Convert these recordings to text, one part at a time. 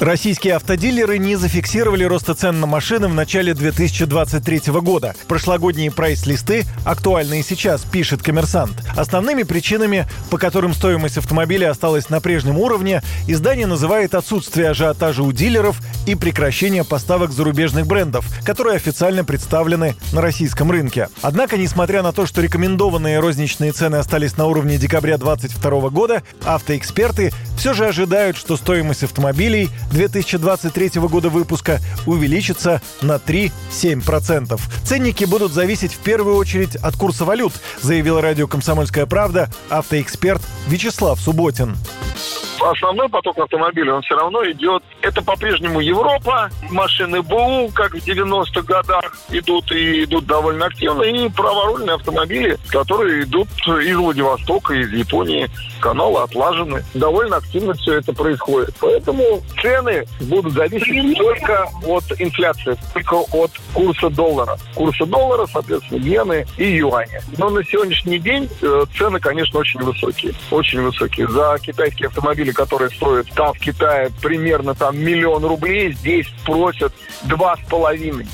Российские автодилеры не зафиксировали роста цен на машины в начале 2023 года. Прошлогодние прайс-листы актуальны и сейчас, пишет коммерсант. Основными причинами, по которым стоимость автомобиля осталась на прежнем уровне, издание называет отсутствие ажиотажа у дилеров и прекращение поставок зарубежных брендов, которые официально представлены на российском рынке. Однако, несмотря на то, что рекомендованные розничные цены остались на уровне декабря 2022 года, автоэксперты все же ожидают, что стоимость автомобилей 2023 года выпуска увеличится на 3-7%. Ценники будут зависеть в первую очередь от курса валют, заявил радио «Комсомольская правда» автоэксперт Вячеслав Субботин основной поток автомобилей, он все равно идет. Это по-прежнему Европа, машины БУ, как в 90-х годах, идут и идут довольно активно, и праворульные автомобили, которые идут из Владивостока, из Японии. Каналы отлажены. Довольно активно все это происходит. Поэтому цены будут зависеть только от инфляции, только от курса доллара. Курса доллара, соответственно, иены и юаня. Но на сегодняшний день э, цены, конечно, очень высокие. Очень высокие. За китайские автомобили которые стоят там в Китае примерно там миллион рублей, здесь просят два с половиной.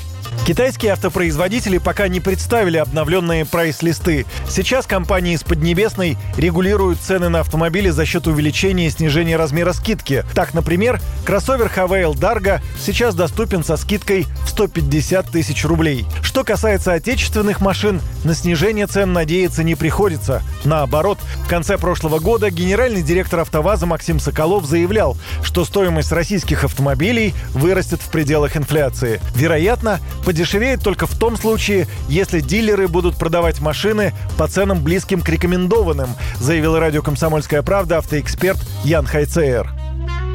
Китайские автопроизводители пока не представили обновленные прайс-листы. Сейчас компании из Поднебесной регулируют цены на автомобили за счет увеличения и снижения размера скидки. Так, например, кроссовер Havail Dargo сейчас доступен со скидкой в 150 тысяч рублей. Что касается отечественных машин, на снижение цен надеяться не приходится. Наоборот, в конце прошлого года генеральный директор «АвтоВАЗа» Максим Соколов заявлял, что стоимость российских автомобилей вырастет в пределах инфляции. Вероятно, подешевеет только в том случае, если дилеры будут продавать машины по ценам близким к рекомендованным, заявил радио «Комсомольская правда» автоэксперт Ян Хайцеер.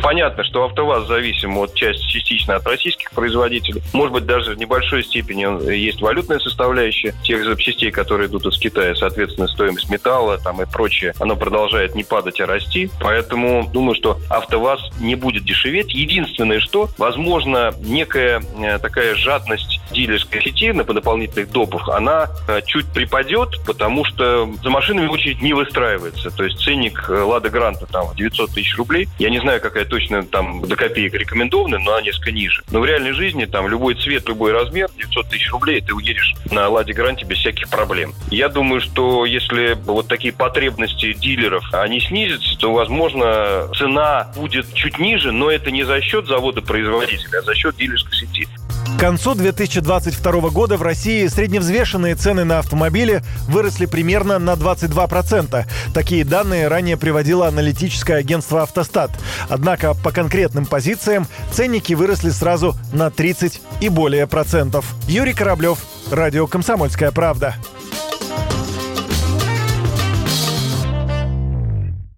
Понятно, что АвтоВАЗ зависим от части частично от российских производителей. Может быть, даже в небольшой степени есть валютная составляющая тех запчастей, которые идут из Китая. Соответственно, стоимость металла там и прочее, оно продолжает не падать, а расти. Поэтому думаю, что АвтоВАЗ не будет дешеветь. Единственное, что, возможно, некая э, такая жадность дилерской сети на дополнительных допах, она э, чуть припадет, потому что за машинами очередь не выстраивается. То есть ценник э, Лада Гранта там 900 тысяч рублей. Я не знаю, какая точно там до копеек рекомендованная, но она несколько ниже. Но в реальной жизни там любой цвет, любой размер, 900 тысяч рублей, ты уедешь на Ладе Гранте без всяких проблем. Я думаю, что если вот такие потребности дилеров, они снизятся, то, возможно, цена будет чуть ниже, но это не за счет завода-производителя, а за счет дилерской сети. К концу 2022 года в России средневзвешенные цены на автомобили выросли примерно на 22%. Такие данные ранее приводило аналитическое агентство «Автостат». Однако по конкретным позициям ценники выросли сразу на 30 и более процентов. Юрий Кораблев, Радио «Комсомольская правда».